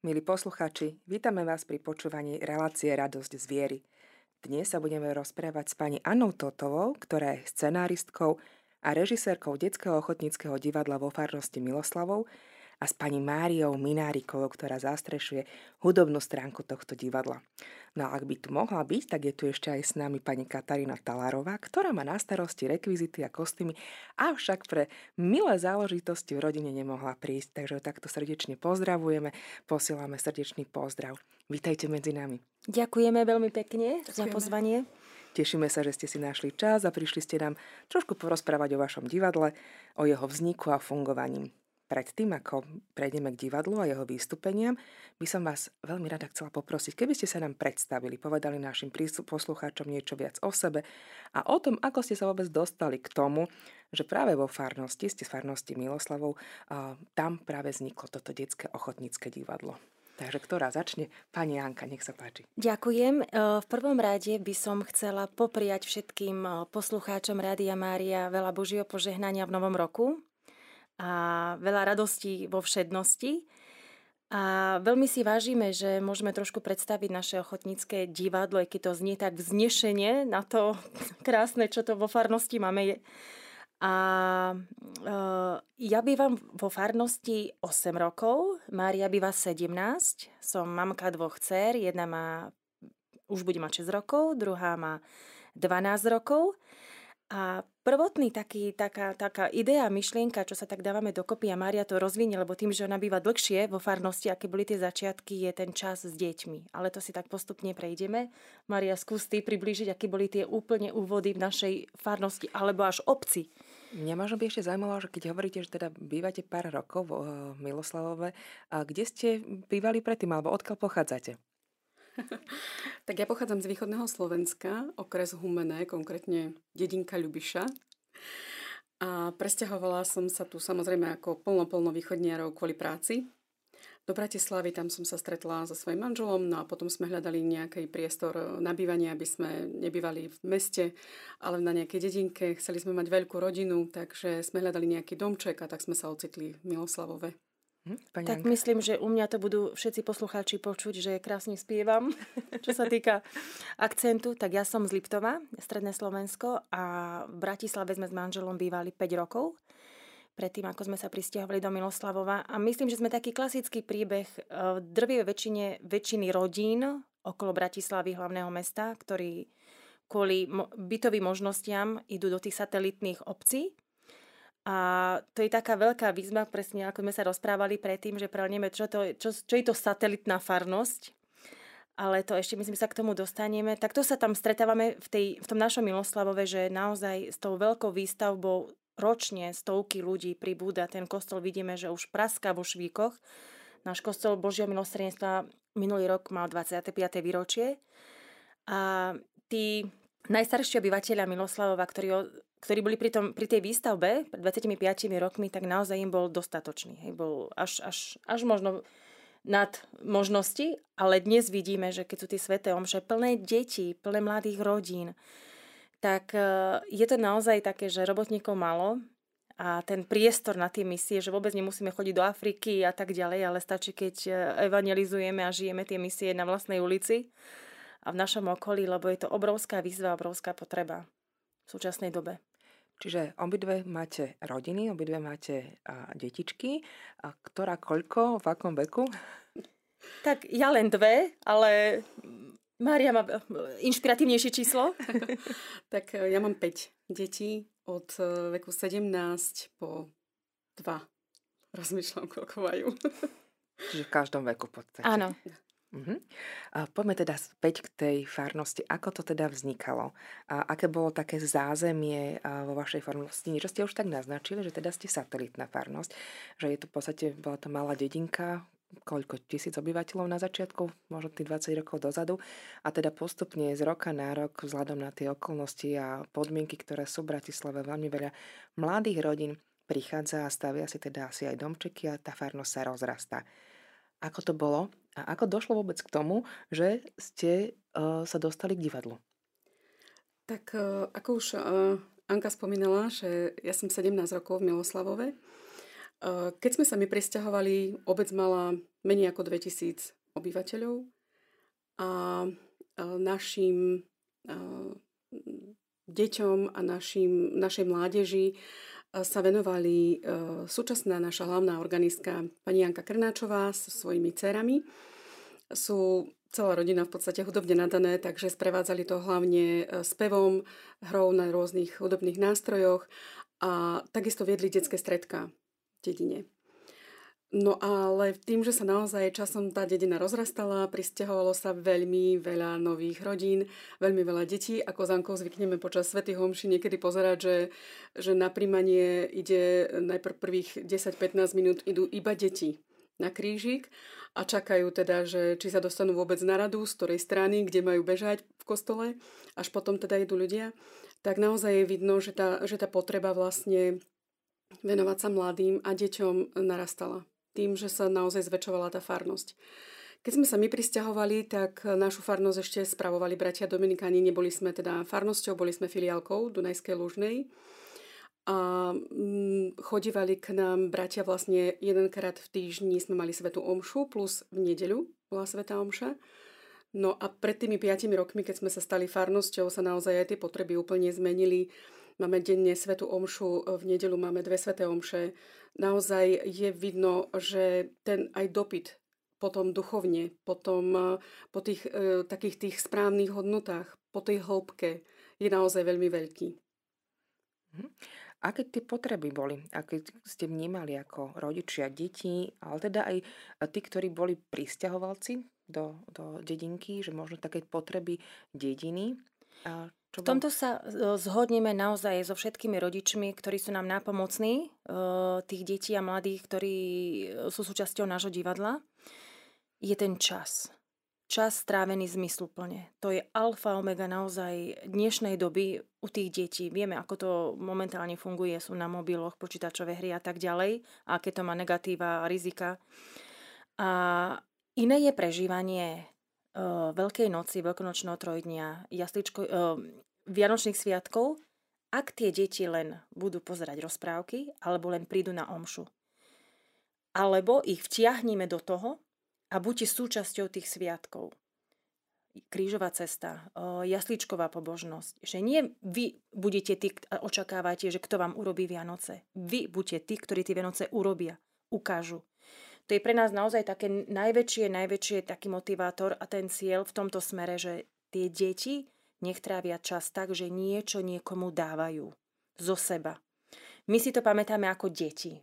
Milí poslucháči, vítame vás pri počúvaní relácie Radosť z viery. Dnes sa budeme rozprávať s pani Annou Totovou, ktorá je scenáristkou a režisérkou Detského ochotníckého divadla vo farnosti Miloslavov a s pani Máriou Minárikovou, ktorá zastrešuje hudobnú stránku tohto divadla. No a ak by tu mohla byť, tak je tu ešte aj s nami pani Katarína Talárová, ktorá má na starosti rekvizity a kostýmy, avšak pre milé záležitosti v rodine nemohla prísť, takže takto srdečne pozdravujeme, posielame srdečný pozdrav. Vítajte medzi nami. Ďakujeme veľmi pekne Ďakujeme. za pozvanie. Tešíme sa, že ste si našli čas a prišli ste nám trošku porozprávať o vašom divadle, o jeho vzniku a fungovaní. Predtým, ako prejdeme k divadlu a jeho výstupeniam, by som vás veľmi rada chcela poprosiť, keby ste sa nám predstavili, povedali našim poslucháčom niečo viac o sebe a o tom, ako ste sa vôbec dostali k tomu, že práve vo farnosti, ste z farnosti Miloslavov, tam práve vzniklo toto detské ochotnícke divadlo. Takže ktorá začne? Pani Janka, nech sa páči. Ďakujem. E, v prvom rade by som chcela popriať všetkým e, poslucháčom Rádia Mária veľa Božieho požehnania v novom roku a veľa radostí vo všednosti. A veľmi si vážime, že môžeme trošku predstaviť naše ochotnícke divadlo, keď to znie tak vznešenie na to krásne, čo to vo farnosti máme. A e, ja bývam vo farnosti 8 rokov, Mária býva 17, som mamka dvoch dcer, jedna má, už bude mať 6 rokov, druhá má 12 rokov. A prvotný taký, taká, taká idea, myšlienka, čo sa tak dávame dokopy a Mária to rozvinie, lebo tým, že ona býva dlhšie vo farnosti, aké boli tie začiatky, je ten čas s deťmi. Ale to si tak postupne prejdeme. Mária, skús ty priblížiť, aké boli tie úplne úvody v našej farnosti alebo až obci. Mňa možno by ešte zaujímalo, že keď hovoríte, že teda bývate pár rokov v eh, Miloslavove, a kde ste bývali predtým, alebo odkiaľ pochádzate? tak ja pochádzam z východného Slovenska, okres Humené, konkrétne dedinka Ľubiša. A presťahovala som sa tu samozrejme ako plno, plno východniarov kvôli práci. Do Bratislavy tam som sa stretla so svojím manželom, no a potom sme hľadali nejaký priestor na bývanie, aby sme nebývali v meste, ale na nejakej dedinke. Chceli sme mať veľkú rodinu, takže sme hľadali nejaký domček a tak sme sa ocitli v Miloslavove. Hm, pani tak Anka. myslím, že u mňa to budú všetci poslucháči počuť, že krásne spievam. Čo sa týka akcentu, tak ja som z Liptova, Stredné Slovensko a v Bratislave sme s manželom bývali 5 rokov predtým, ako sme sa pristiahovali do Miloslavova. A myslím, že sme taký klasický príbeh v e, drvivej väčšine, väčšiny rodín okolo Bratislavy, hlavného mesta, ktorí kvôli bytovým možnostiam idú do tých satelitných obcí a to je taká veľká výzva, presne ako sme sa rozprávali predtým, že prelneme, čo, to, čo, čo je to satelitná farnosť, ale to ešte myslím, sa k tomu dostaneme. Tak to sa tam stretávame v, tej, v tom našom Miloslavove, že naozaj s tou veľkou výstavbou ročne stovky ľudí pribúda. Ten kostol vidíme, že už praská vo švíkoch. Náš kostol Božieho milostrenstva minulý rok mal 25. výročie. A tí najstarší obyvateľia Miloslavova, ktorí ktorí boli pri, tom, pri tej výstavbe pred 25 rokmi, tak naozaj im bol dostatočný. Hej, bol až, až, až možno nad možnosti, ale dnes vidíme, že keď sú tie sveté omše plné detí, plné mladých rodín, tak e, je to naozaj také, že robotníkov malo a ten priestor na tie misie, že vôbec nemusíme chodiť do Afriky a tak ďalej, ale stačí, keď e, evangelizujeme a žijeme tie misie na vlastnej ulici a v našom okolí, lebo je to obrovská výzva, obrovská potreba v súčasnej dobe. Čiže obidve máte rodiny, obidve máte a, detičky. A ktorá koľko, v akom veku? Tak ja len dve, ale Mária má inšpiratívnejšie číslo. tak e, ja mám 5 detí od e, veku 17 po 2. Rozmýšľam, koľko majú. Čiže v každom veku v podstate. Áno. Uh-huh. Poďme teda späť k tej farnosti. Ako to teda vznikalo? A aké bolo také zázemie vo vašej farnosti? Niečo ste už tak naznačili, že teda ste satelitná farnosť, že je to v podstate, bola to malá dedinka, koľko tisíc obyvateľov na začiatku, možno tých 20 rokov dozadu. A teda postupne z roka na rok, vzhľadom na tie okolnosti a podmienky, ktoré sú v Bratislave, veľmi veľa mladých rodín prichádza a stavia si teda asi aj domčeky a tá farnosť sa rozrastá. Ako to bolo a ako došlo vôbec k tomu, že ste uh, sa dostali k divadlu? Tak uh, ako už uh, Anka spomínala, že ja som 17 rokov v Miloslavove. Uh, keď sme sa mi presťahovali, obec mala menej ako 2000 obyvateľov a našim deťom a našim, našej mládeži sa venovali súčasná naša hlavná organistka pani Janka Krnáčová so svojimi dcerami. Sú celá rodina v podstate hudobne nadané, takže sprevádzali to hlavne spevom, hrou na rôznych hudobných nástrojoch a takisto viedli detské stredka v dedine. No ale tým, že sa naozaj časom tá dedina rozrastala, pristahovalo sa veľmi veľa nových rodín, veľmi veľa detí. Ako Zankou zvykneme počas Svetých homší niekedy pozerať, že, že na príjmanie ide najprv prvých 10-15 minút idú iba deti na krížik a čakajú teda, že či sa dostanú vôbec na radu, z ktorej strany, kde majú bežať v kostole, až potom teda idú ľudia. Tak naozaj je vidno, že tá, že tá potreba vlastne venovať sa mladým a deťom narastala tým, že sa naozaj zväčšovala tá farnosť. Keď sme sa my pristahovali, tak našu farnosť ešte spravovali bratia Dominikáni. Neboli sme teda farnosťou, boli sme filiálkou Dunajskej Lužnej. A mm, chodívali k nám bratia vlastne jedenkrát v týždni sme mali Svetu Omšu, plus v nedeľu bola Sveta Omša. No a pred tými 5 rokmi, keď sme sa stali farnosťou, sa naozaj aj tie potreby úplne zmenili. Máme denne Svetu Omšu, v nedelu máme dve Sveté Omše naozaj je vidno, že ten aj dopyt potom duchovne, potom eh, po tých e, takých tých správnych hodnotách, po tej hĺbke je naozaj veľmi veľký. Mhm. Aké tie potreby boli? Aké ste vnímali ako rodičia, deti, ale teda aj tí, ktorí boli pristahovalci do, do dedinky, že možno také potreby dediny? A čo v tomto sa e, zhodneme naozaj so všetkými rodičmi, ktorí sú nám nápomocní, e, tých detí a mladých, ktorí e, sú súčasťou nášho divadla, je ten čas. Čas strávený zmysluplne. To je alfa omega naozaj dnešnej doby u tých detí. Vieme, ako to momentálne funguje, sú na mobiloch, počítačové hry a tak ďalej, a aké to má negatíva a rizika. A iné je prežívanie Veľkej noci, Veľkonočného trojdnia, jasličko, Vianočných sviatkov, ak tie deti len budú pozerať rozprávky alebo len prídu na omšu. Alebo ich vtiahneme do toho a buďte súčasťou tých sviatkov. Krížová cesta, jasličková pobožnosť. Že nie vy budete tí očakávate, že kto vám urobí Vianoce. Vy buďte tí, ktorí tie Vianoce urobia, ukážu to je pre nás naozaj také najväčšie, najväčšie taký motivátor a ten cieľ v tomto smere, že tie deti nech trávia čas tak, že niečo niekomu dávajú zo seba. My si to pamätáme ako deti.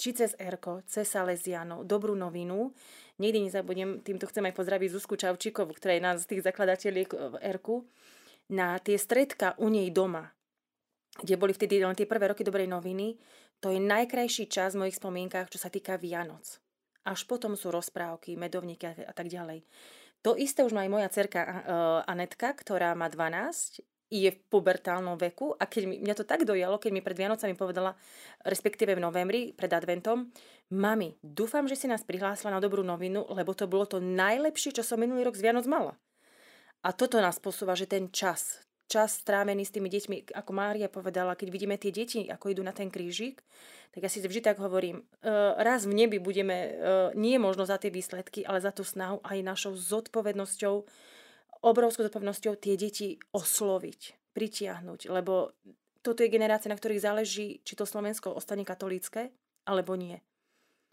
Či cez Erko, cez Salesianov, dobrú novinu. Nikdy nezabudnem, týmto chcem aj pozdraviť Zuzku Čavčíkovú, ktorá je nás z tých zakladateľiek v Erku, na tie stredka u nej doma, kde boli vtedy len tie prvé roky dobrej noviny, to je najkrajší čas v mojich spomienkách, čo sa týka Vianoc. Až potom sú rozprávky, medovníky a tak ďalej. To isté už má aj moja cerka uh, Anetka, ktorá má 12, je v pubertálnom veku a keď mi, mňa to tak dojalo, keď mi pred Vianocami povedala, respektíve v novembri, pred adventom, mami, dúfam, že si nás prihlásila na dobrú novinu, lebo to bolo to najlepšie, čo som minulý rok z Vianoc mala. A toto nás posúva, že ten čas, čas strávený s tými deťmi, ako Mária povedala, keď vidíme tie deti, ako idú na ten krížik, tak ja si vždy tak hovorím, e, raz v nebi budeme, e, nie možno za tie výsledky, ale za tú snahu aj našou zodpovednosťou, obrovskou zodpovednosťou tie deti osloviť, pritiahnuť, lebo toto je generácia, na ktorých záleží, či to Slovensko ostane katolícke, alebo nie.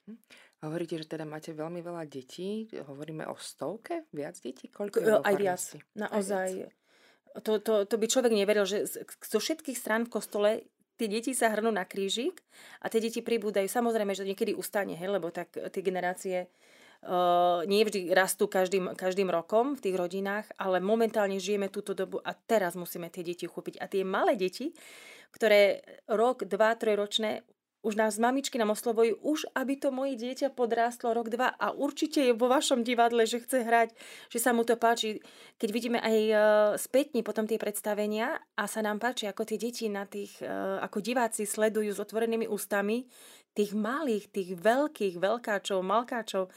Hm. Hovoríte, že teda máte veľmi veľa detí. Hovoríme o stovke? Viac detí? Koľko je Aj viac. Naozaj. Aj viac. To, to, to by človek neveril, že zo všetkých strán v kostole tie deti sa hrnú na krížik a tie deti pribúdajú. Samozrejme, že to niekedy ustane, hej, lebo tak tie generácie uh, nie vždy rastú každým, každým rokom v tých rodinách, ale momentálne žijeme túto dobu a teraz musíme tie deti uchopiť. A tie malé deti, ktoré rok, dva, trojročné už nás mamičky nám oslovujú, už aby to moje dieťa podrástlo rok, dva a určite je vo vašom divadle, že chce hrať, že sa mu to páči. Keď vidíme aj uh, spätne potom tie predstavenia a sa nám páči, ako tie deti na tých, uh, ako diváci sledujú s otvorenými ústami tých malých, tých veľkých veľkáčov, malkáčov,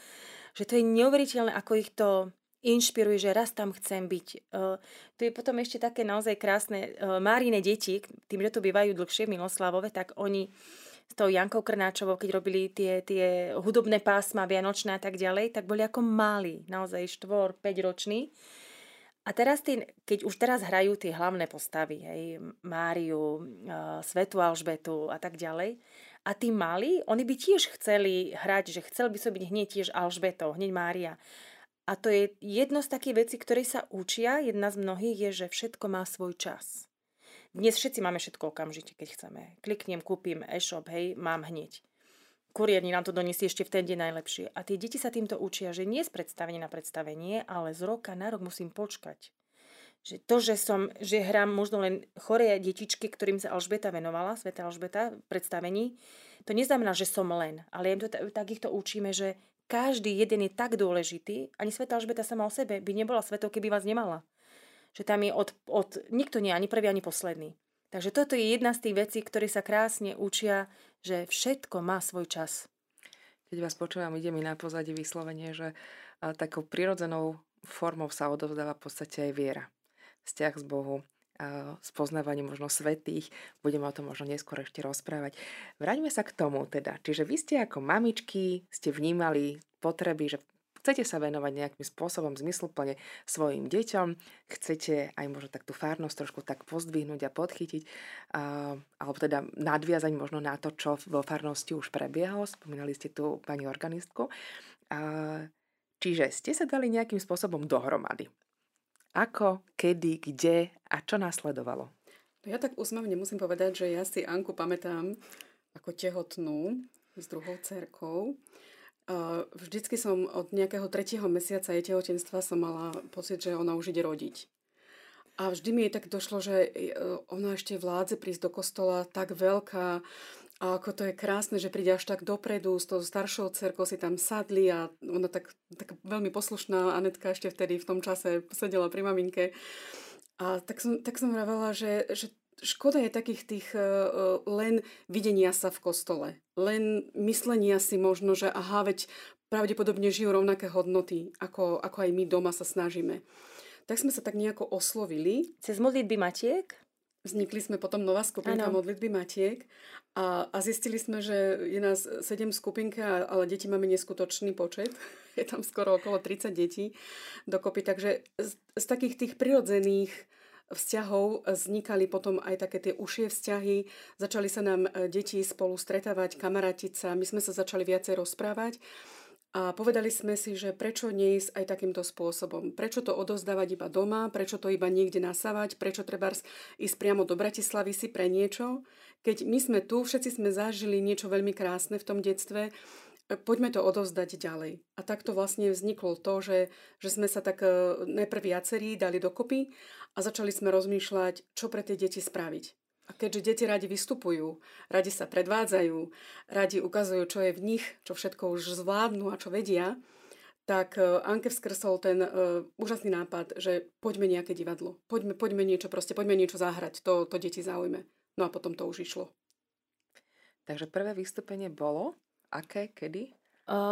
že to je neuveriteľné, ako ich to inšpiruje, že raz tam chcem byť. Uh, tu je potom ešte také naozaj krásne uh, Márine deti, tým, že tu bývajú dlhšie v Miloslavove, tak oni s tou Jankou Krnáčovou, keď robili tie, tie hudobné pásma vianočné a tak ďalej, tak boli ako malí, naozaj štvor, 5 roční. A teraz, tí, keď už teraz hrajú tie hlavné postavy, hej, Máriu, Svetu Alžbetu a tak ďalej, a tí mali, oni by tiež chceli hrať, že chcel by som byť hneď tiež Alžbetou, hneď Mária. A to je jedno z takých vecí, ktoré sa učia, jedna z mnohých je, že všetko má svoj čas. Dnes všetci máme všetko okamžite, keď chceme. Kliknem, kúpim e-shop, hej, mám hneď kuriérni nám to doniesie ešte v ten deň najlepšie. A tie deti sa týmto učia, že nie z predstavenia na predstavenie, ale z roka na rok musím počkať. Že to, že som, že hrám možno len choré detičky, ktorým sa Alžbeta venovala, Sveta Alžbeta, predstavení, to neznamená, že som len, ale to, tak ich to učíme, že každý jeden je tak dôležitý, ani Sveta Alžbeta sama o sebe by nebola svetou, keby vás nemala. Že tam je od, od nikto nie, ani prvý, ani posledný. Takže toto je jedna z tých vecí, ktoré sa krásne učia, že všetko má svoj čas. Keď vás počúvam, ide mi na pozadí vyslovenie, že takou prirodzenou formou sa odovzdáva v podstate aj viera. Vzťah s Bohu, spoznávanie možno svetých. Budeme o tom možno neskôr ešte rozprávať. Vráťme sa k tomu teda. Čiže vy ste ako mamičky, ste vnímali potreby, že chcete sa venovať nejakým spôsobom zmysluplne svojim deťom, chcete aj možno tak tú fárnosť trošku tak pozdvihnúť a podchytiť, a, alebo teda nadviazať možno na to, čo vo fárnosti už prebiehalo. Spomínali ste tu pani organistku. A, čiže ste sa dali nejakým spôsobom dohromady. Ako, kedy, kde a čo následovalo? No ja tak úsmavne musím povedať, že ja si Anku pamätám ako tehotnú s druhou cerkou. Vždycky som od nejakého tretieho mesiaca jej tehotenstva som mala pocit, že ona už ide rodiť. A vždy mi jej tak došlo, že e, ona ešte vládze prísť do kostola tak veľká, a ako to je krásne, že príde až tak dopredu s tou staršou cerkou si tam sadli a ona tak, tak veľmi poslušná, Anetka ešte vtedy v tom čase sedela pri maminke. A tak som, tak som vravela, že, že škoda je takých tých uh, len videnia sa v kostole. Len myslenia si možno, že aha, veď pravdepodobne žijú rovnaké hodnoty, ako, ako aj my doma sa snažíme. Tak sme sa tak nejako oslovili. Cez modlitby Matiek? Vznikli sme potom nová skupinka ano. modlitby Matiek a, a zistili sme, že je nás sedem skupinka, ale deti máme neskutočný počet. Je tam skoro okolo 30 detí dokopy. Takže z, z takých tých prirodzených vzťahov vznikali potom aj také tie užšie vzťahy. Začali sa nám e, deti spolu stretávať, kamarátiť sa, my sme sa začali viacej rozprávať. A povedali sme si, že prečo neísť aj takýmto spôsobom. Prečo to odozdávať iba doma, prečo to iba niekde nasávať, prečo treba ísť priamo do Bratislavy si pre niečo. Keď my sme tu, všetci sme zažili niečo veľmi krásne v tom detstve, poďme to odovzdať ďalej. A takto vlastne vzniklo to, že, že sme sa tak e, najprv viacerí dali dokopy a začali sme rozmýšľať, čo pre tie deti spraviť. A keďže deti radi vystupujú, radi sa predvádzajú, radi ukazujú, čo je v nich, čo všetko už zvládnu a čo vedia, tak e, Anke vskrsol ten uh, úžasný nápad, že poďme nejaké divadlo, poďme, poďme niečo proste, poďme niečo zahrať, to, to deti zaujme. No a potom to už išlo. Takže prvé vystúpenie bolo Aké? Kedy?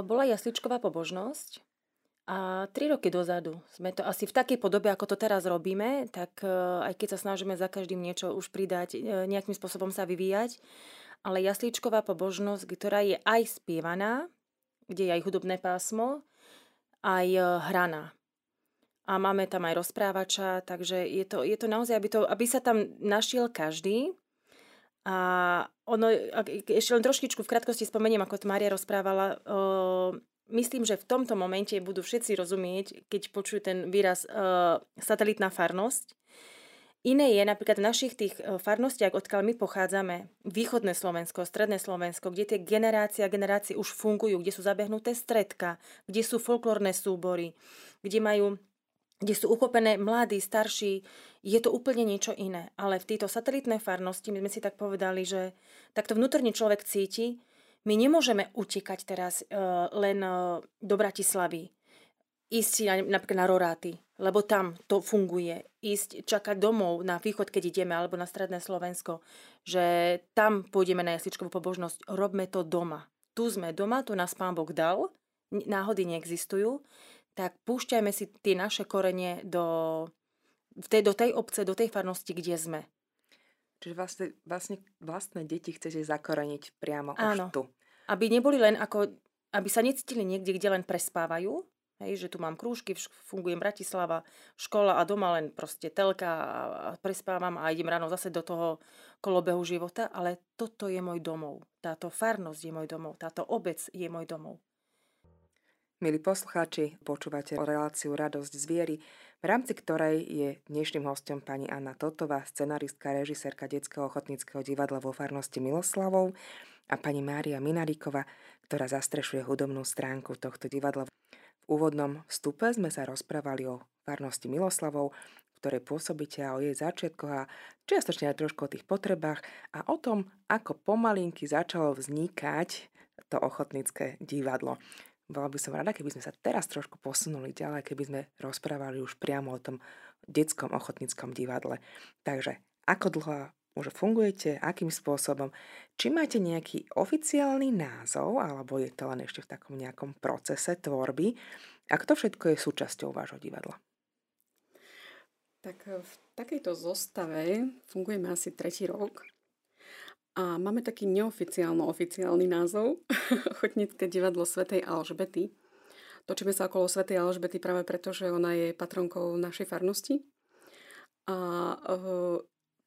Bola jasličková pobožnosť. A tri roky dozadu sme to asi v takej podobe, ako to teraz robíme, tak aj keď sa snažíme za každým niečo už pridať, nejakým spôsobom sa vyvíjať, ale jasličková pobožnosť, ktorá je aj spievaná, kde je aj hudobné pásmo, aj hraná. A máme tam aj rozprávača, takže je to, je to naozaj, aby, to, aby sa tam našiel každý, a ono, ešte len trošičku v krátkosti spomeniem, ako to Mária rozprávala, myslím, že v tomto momente budú všetci rozumieť, keď počujú ten výraz o, satelitná farnosť. Iné je napríklad v našich tých farnostiach, odkiaľ my pochádzame, východné Slovensko, stredné Slovensko, kde tie generácie a generácie už fungujú, kde sú zabehnuté stredka, kde sú folklórne súbory, kde majú kde sú uchopené mladí, starší, je to úplne niečo iné. Ale v tejto satelitnej farnosti my sme si tak povedali, že takto vnútorne človek cíti, my nemôžeme utekať teraz uh, len uh, do Bratislavy, ísť na, napríklad na Roráty, lebo tam to funguje. Ísť čakať domov na východ, keď ideme, alebo na stredné Slovensko, že tam pôjdeme na jasličkovú pobožnosť. Robme to doma. Tu sme doma, tu nás Pán Boh dal, náhody neexistujú tak púšťajme si tie naše korenie do, v tej, do tej obce, do tej farnosti, kde sme. Čiže vlastne, vlastne vlastné deti chcete zakoreniť priamo Áno. už tu. Aby neboli len ako, aby sa necítili niekde, kde len prespávajú, Hej, že tu mám krúžky, fungujem Bratislava, škola a doma len proste telka a prespávam a idem ráno zase do toho kolobehu života, ale toto je môj domov. Táto farnosť je môj domov, táto obec je môj domov. Milí poslucháči, počúvate reláciu Radosť z viery, v rámci ktorej je dnešným hostom pani Anna Totová, scenaristka, režisérka Detského ochotníckého divadla vo farnosti Miloslavov a pani Mária Minaríková, ktorá zastrešuje hudobnú stránku tohto divadla. V úvodnom vstupe sme sa rozprávali o farnosti Miloslavov, ktorej pôsobíte a o jej začiatkoch a čiastočne aj trošku o tých potrebách a o tom, ako pomalinky začalo vznikať to ochotnícke divadlo. Bola by som rada, keby sme sa teraz trošku posunuli ďalej, keby sme rozprávali už priamo o tom detskom ochotníckom divadle. Takže ako dlho už fungujete, akým spôsobom, či máte nejaký oficiálny názov, alebo je to len ešte v takom nejakom procese tvorby, ak to všetko je súčasťou vášho divadla. Tak v takejto zostave fungujeme asi tretí rok a máme taký neoficiálno-oficiálny názov Ochotnícke divadlo Svetej Alžbety. Točíme sa okolo Svetej Alžbety práve preto, že ona je patronkou našej farnosti. A e,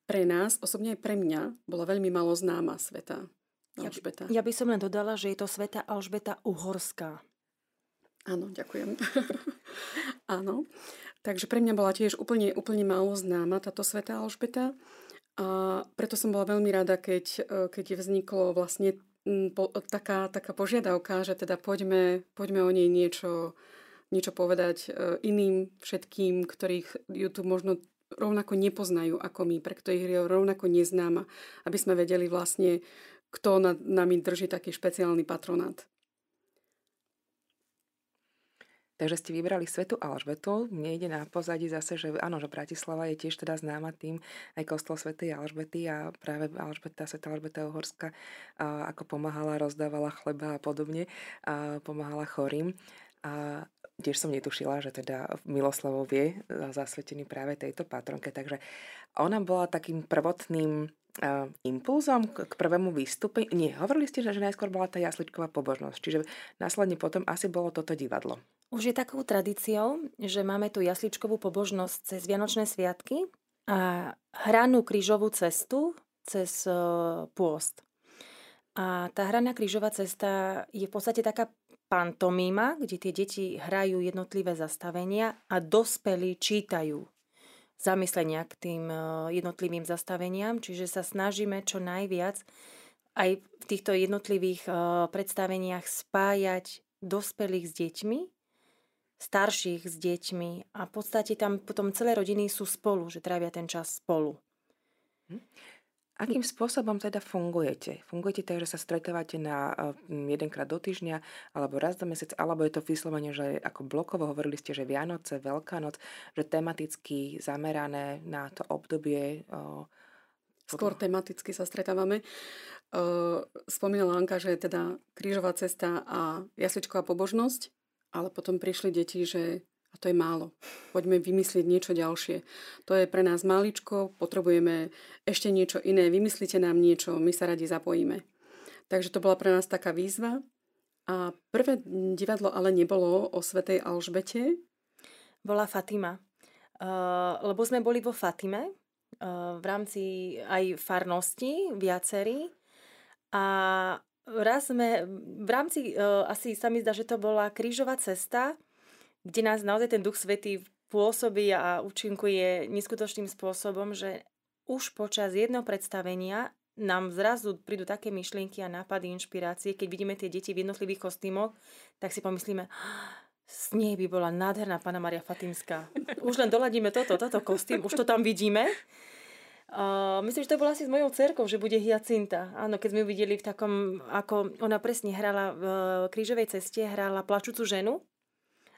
pre nás, osobne aj pre mňa, bola veľmi malo známa sveta Alžbeta. Ja, ja by som len dodala, že je to sveta Alžbeta Uhorská. Áno, ďakujem. Áno. Takže pre mňa bola tiež úplne, úplne málo známa táto sveta Alžbeta. A preto som bola veľmi rada, keď, e, keď vzniklo vlastne po, taká, taká požiadavka, že teda poďme, poďme o nej niečo, niečo povedať e, iným všetkým, ktorých tu možno rovnako nepoznajú ako my, pre ktorých je rovnako neznáma, aby sme vedeli vlastne, kto nad nami drží taký špeciálny patronát. Takže ste vybrali Svetu Alžbetu. Mne ide na pozadí zase, že áno, že Bratislava je tiež teda známa tým aj kostol Svetej Alžbety a práve Alžbeta, Sveta Alžbeta Uhorska ako pomáhala, rozdávala chleba a podobne, a pomáhala chorým. A tiež som netušila, že teda Miloslavov je zasvetený práve tejto patronke, takže ona bola takým prvotným uh, impulzom k, prvému výstupu. Nie, hovorili ste, že, najskôr bola tá jasličková pobožnosť, čiže následne potom asi bolo toto divadlo. Už je takou tradíciou, že máme tu jasličkovú pobožnosť cez Vianočné sviatky a hranú krížovú cestu cez uh, pôst. A tá hraná krížová cesta je v podstate taká pantomíma, kde tie deti hrajú jednotlivé zastavenia a dospelí čítajú zamyslenia k tým e, jednotlivým zastaveniam, čiže sa snažíme čo najviac aj v týchto jednotlivých e, predstaveniach spájať dospelých s deťmi, starších s deťmi a v podstate tam potom celé rodiny sú spolu, že trávia ten čas spolu. Akým spôsobom teda fungujete? Fungujete tak, že sa stretávate na jedenkrát do týždňa, alebo raz do mesiac, alebo je to vyslovene, že ako blokovo hovorili ste, že Vianoce, Veľká noc, že tematicky zamerané na to obdobie? Skôr tematicky sa stretávame. Spomínala Anka, že je teda krížová cesta a jasličková pobožnosť, ale potom prišli deti, že a to je málo. Poďme vymyslieť niečo ďalšie. To je pre nás maličko, potrebujeme ešte niečo iné. Vymyslite nám niečo, my sa radi zapojíme. Takže to bola pre nás taká výzva. A prvé divadlo ale nebolo o Svetej Alžbete. Bola Fatima. Uh, lebo sme boli vo Fatime v rámci aj farnosti viacerí. A raz sme v rámci, asi sa mi zdá, že to bola krížová cesta, kde nás naozaj ten Duch Svetý pôsobí a účinkuje neskutočným spôsobom, že už počas jedného predstavenia nám zrazu prídu také myšlienky a nápady, inšpirácie, keď vidíme tie deti v jednotlivých kostýmoch, tak si pomyslíme, z nej by bola nádherná Pana Maria Fatimská. Už len doladíme toto, toto kostým, už to tam vidíme. Uh, myslím, že to bola asi s mojou cerkou, že bude Hyacinta. Áno, keď sme ju videli v takom, ako ona presne hrala v krížovej ceste, hrala plačúcu ženu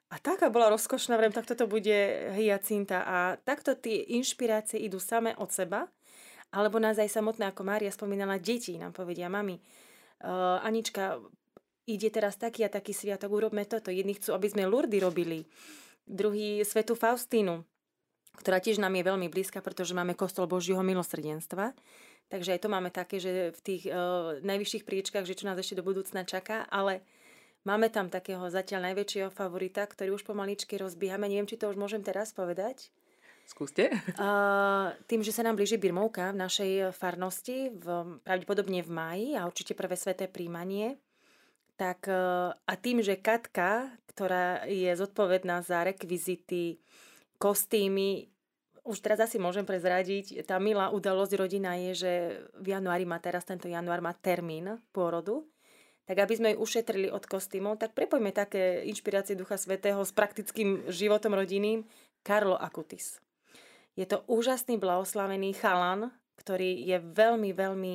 a taká bola rozkošná, vrem, tak toto bude hyacinta. A takto tie inšpirácie idú same od seba, alebo nás aj samotné, ako Mária spomínala, deti nám povedia, mami, uh, Anička, ide teraz taký a taký sviatok, urobme toto. Jedni chcú, aby sme Lurdy robili, druhý Svetu Faustínu, ktorá tiež nám je veľmi blízka, pretože máme kostol Božieho milosrdenstva. Takže aj to máme také, že v tých uh, najvyšších priečkách, že čo nás ešte do budúcna čaká, ale máme tam takého zatiaľ najväčšieho favorita, ktorý už pomaličky rozbíhame. Neviem, či to už môžem teraz povedať. Skúste. Uh, tým, že sa nám blíži birmovka v našej farnosti, v, pravdepodobne v máji a určite prvé sveté príjmanie, tak uh, a tým, že Katka, ktorá je zodpovedná za rekvizity, kostýmy, už teraz asi môžem prezradiť, tá milá udalosť rodina je, že v januári má teraz, tento január má termín pôrodu, tak aby sme ju ušetrili od kostýmov, tak prepojme také inšpirácie Ducha Svetého s praktickým životom rodinným Karlo Akutis. Je to úžasný blahoslavený chalan, ktorý je veľmi, veľmi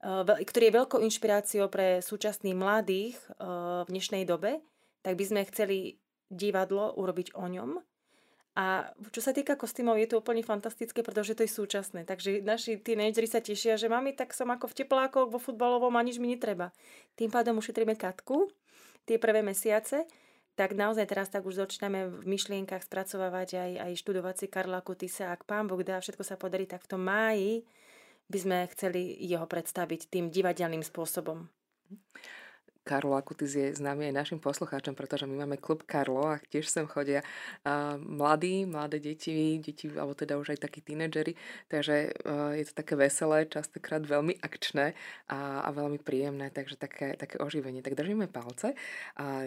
eh, ktorý je veľkou inšpiráciou pre súčasných mladých eh, v dnešnej dobe, tak by sme chceli divadlo urobiť o ňom a čo sa týka kostýmov, je to úplne fantastické, pretože to je súčasné. Takže naši tínejdžeri sa tešia, že mami, tak som ako v teplákoch vo futbalovom a nič mi netreba. Tým pádom ušetríme katku tie prvé mesiace, tak naozaj teraz tak už začíname v myšlienkach spracovávať aj, aj študovať si Karla Kutisa. Ak pán Boh dá, všetko sa podarí, tak v tom máji by sme chceli jeho predstaviť tým divadelným spôsobom. Karlo Akutis je známy aj našim poslucháčom, pretože my máme klub Karlo a tiež sem chodia uh, mladí, mladé deti, deti, alebo teda už aj takí tínedžeri, takže uh, je to také veselé, častokrát veľmi akčné a, a veľmi príjemné, takže také, také oživenie. Tak držíme palce. A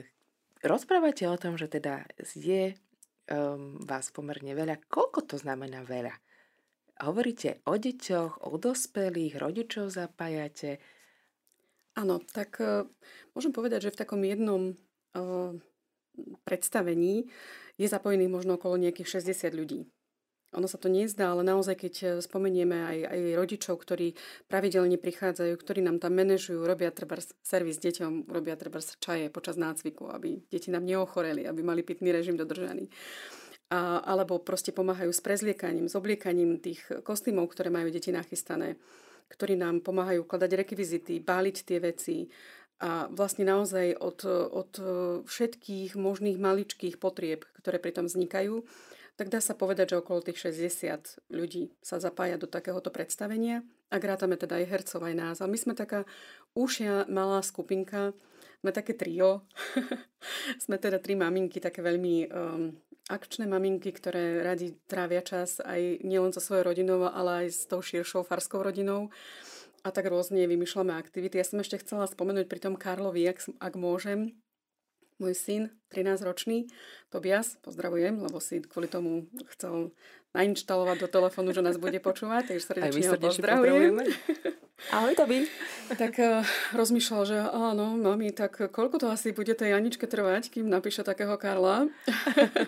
rozprávate o tom, že teda je um, vás pomerne veľa. Koľko to znamená veľa? Hovoríte o deťoch, o dospelých, rodičov zapájate, Áno, tak uh, môžem povedať, že v takom jednom uh, predstavení je zapojených možno okolo nejakých 60 ľudí. Ono sa to nezdá, ale naozaj, keď e, spomenieme aj, aj rodičov, ktorí pravidelne prichádzajú, ktorí nám tam manažujú, robia treba servis deťom, robia treba čaje počas nácviku, aby deti nám neochoreli, aby mali pitný režim dodržaný. A, alebo proste pomáhajú s prezliekaním, s obliekaním tých kostýmov, ktoré majú deti nachystané ktorí nám pomáhajú kladať rekvizity, báliť tie veci a vlastne naozaj od, od všetkých možných maličkých potrieb, ktoré pri tom vznikajú, tak dá sa povedať, že okolo tých 60 ľudí sa zapája do takéhoto predstavenia a grátame teda aj hercov, aj nás. A my sme taká úšia malá skupinka, sme také trio, sme teda tri maminky, také veľmi um, akčné maminky, ktoré radi trávia čas aj nielen so svojou rodinou, ale aj s tou širšou farskou rodinou. A tak rôzne vymýšľame aktivity. Ja som ešte chcela spomenúť pri tom Karlovi, ak, ak môžem, môj syn, 13-ročný, Tobias, pozdravujem, lebo si kvôli tomu chcel nainštalovať do telefónu, že nás bude počúvať, takže srdečne ho pozdravujem. Ahoj, Tobi. Tak uh, rozmýšľal, že áno, mami, tak koľko to asi bude tej Janičke trvať, kým napíše takého Karla.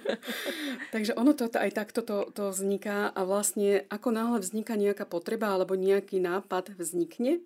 Takže ono to aj takto to, to vzniká a vlastne ako náhle vzniká nejaká potreba alebo nejaký nápad vznikne,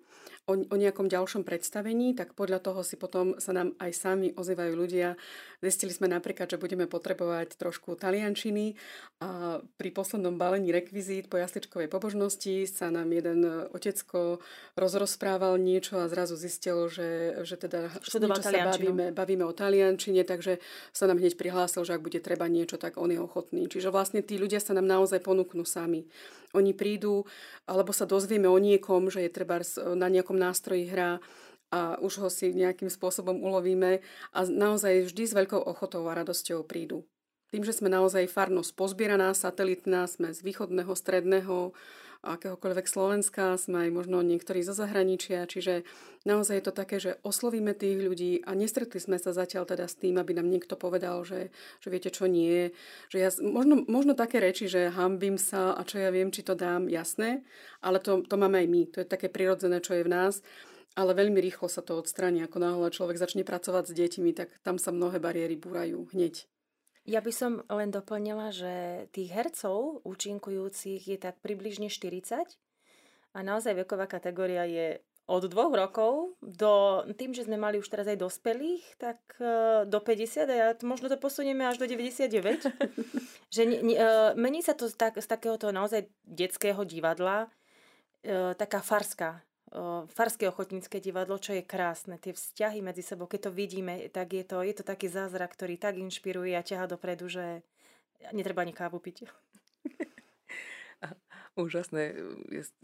o, o nejakom ďalšom predstavení, tak podľa toho si potom sa nám aj sami ozývajú ľudia. Zistili sme napríklad, že budeme potrebovať trošku taliančiny a pri poslednom balení rekvizít po jasličkovej pobožnosti sa nám jeden otecko rozrozprával niečo a zrazu zistil, že, že teda niečo sa bavíme, bavíme o taliančine, takže sa nám hneď prihlásil, že ak bude treba niečo, tak on je ochotný. Čiže vlastne tí ľudia sa nám naozaj ponúknú sami. Oni prídu, alebo sa dozvieme o niekom, že je treba na nejakom nástroji hrá a už ho si nejakým spôsobom ulovíme a naozaj vždy s veľkou ochotou a radosťou prídu. Tým, že sme naozaj farnosť pozbieraná, satelitná, sme z východného, stredného, akéhokoľvek Slovenska, sme aj možno niektorí zo zahraničia, čiže naozaj je to také, že oslovíme tých ľudí a nestretli sme sa zatiaľ teda s tým, aby nám niekto povedal, že, že viete čo nie, že ja, možno, možno také reči, že hambím sa a čo ja viem, či to dám, jasné, ale to, to máme aj my, to je také prirodzené, čo je v nás, ale veľmi rýchlo sa to odstráni, ako náhle človek začne pracovať s deťmi, tak tam sa mnohé bariéry búrajú hneď. Ja by som len doplnila, že tých hercov účinkujúcich je tak približne 40 a naozaj veková kategória je od dvoch rokov do, tým, že sme mali už teraz aj dospelých, tak e, do 50 a ja možno to posunieme až do 99. že ne, ne, mení sa to z, tak, z takéhoto naozaj detského divadla, e, taká farská Farské ochotnícke divadlo, čo je krásne. Tie vzťahy medzi sebou, keď to vidíme, tak je to, je to taký zázrak, ktorý tak inšpiruje a ťaha dopredu, že netreba ani kávu piť. Úžasné.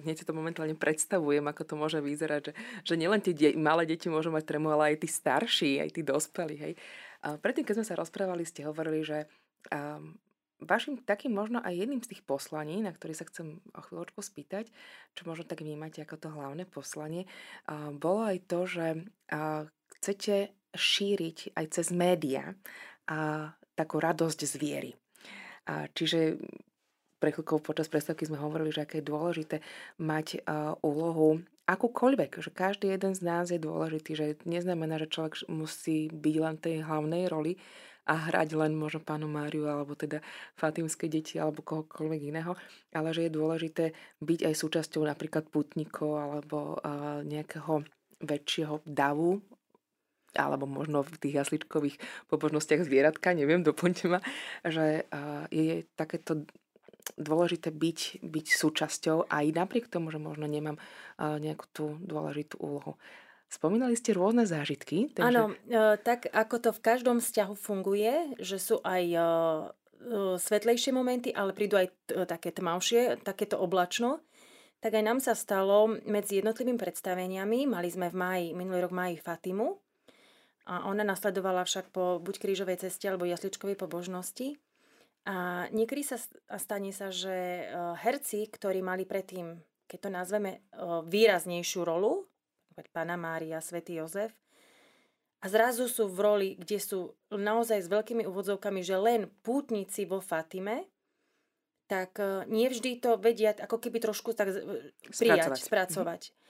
Hneď si to momentálne predstavujem, ako to môže vyzerať, že, že nielen tie de- malé deti môžu mať trému, ale aj tí starší, aj tí dospelí. Hej. A predtým, keď sme sa rozprávali, ste hovorili, že um, vašim takým možno aj jedným z tých poslaní, na ktorý sa chcem o chvíľočku spýtať, čo možno tak vnímate ako to hlavné poslanie, bolo aj to, že chcete šíriť aj cez média a takú radosť z viery. Čiže pre chvíľkou počas predstavky sme hovorili, že aké je dôležité mať úlohu akúkoľvek, že každý jeden z nás je dôležitý, že neznamená, že človek musí byť len tej hlavnej roli a hrať len možno pánu Máriu alebo teda Fatimské deti alebo kohokoľvek iného, ale že je dôležité byť aj súčasťou napríklad putníkov alebo uh, nejakého väčšieho davu alebo možno v tých jasličkových pobožnostiach zvieratka, neviem, doplňte ma, že je takéto dôležité byť, byť súčasťou aj napriek tomu, že možno nemám nejakú tú dôležitú úlohu. Spomínali ste rôzne zážitky. Takže... Áno, e, tak ako to v každom vzťahu funguje, že sú aj e, e, svetlejšie momenty, ale prídu aj také tmavšie, takéto oblačno, tak aj nám sa stalo medzi jednotlivými predstaveniami, mali sme v máji, minulý rok máji Fatimu, a ona nasledovala však po buď krížovej ceste alebo jasličkovej pobožnosti. A niekedy sa stane sa, že herci, ktorí mali predtým, keď to nazveme, výraznejšiu rolu, Pána Mária, Svetý Jozef, a zrazu sú v roli, kde sú naozaj s veľkými úvodzovkami, že len pútnici vo Fatime, tak e, nevždy to vedia ako keby trošku tak prijať, spracovať. spracovať. Mm-hmm.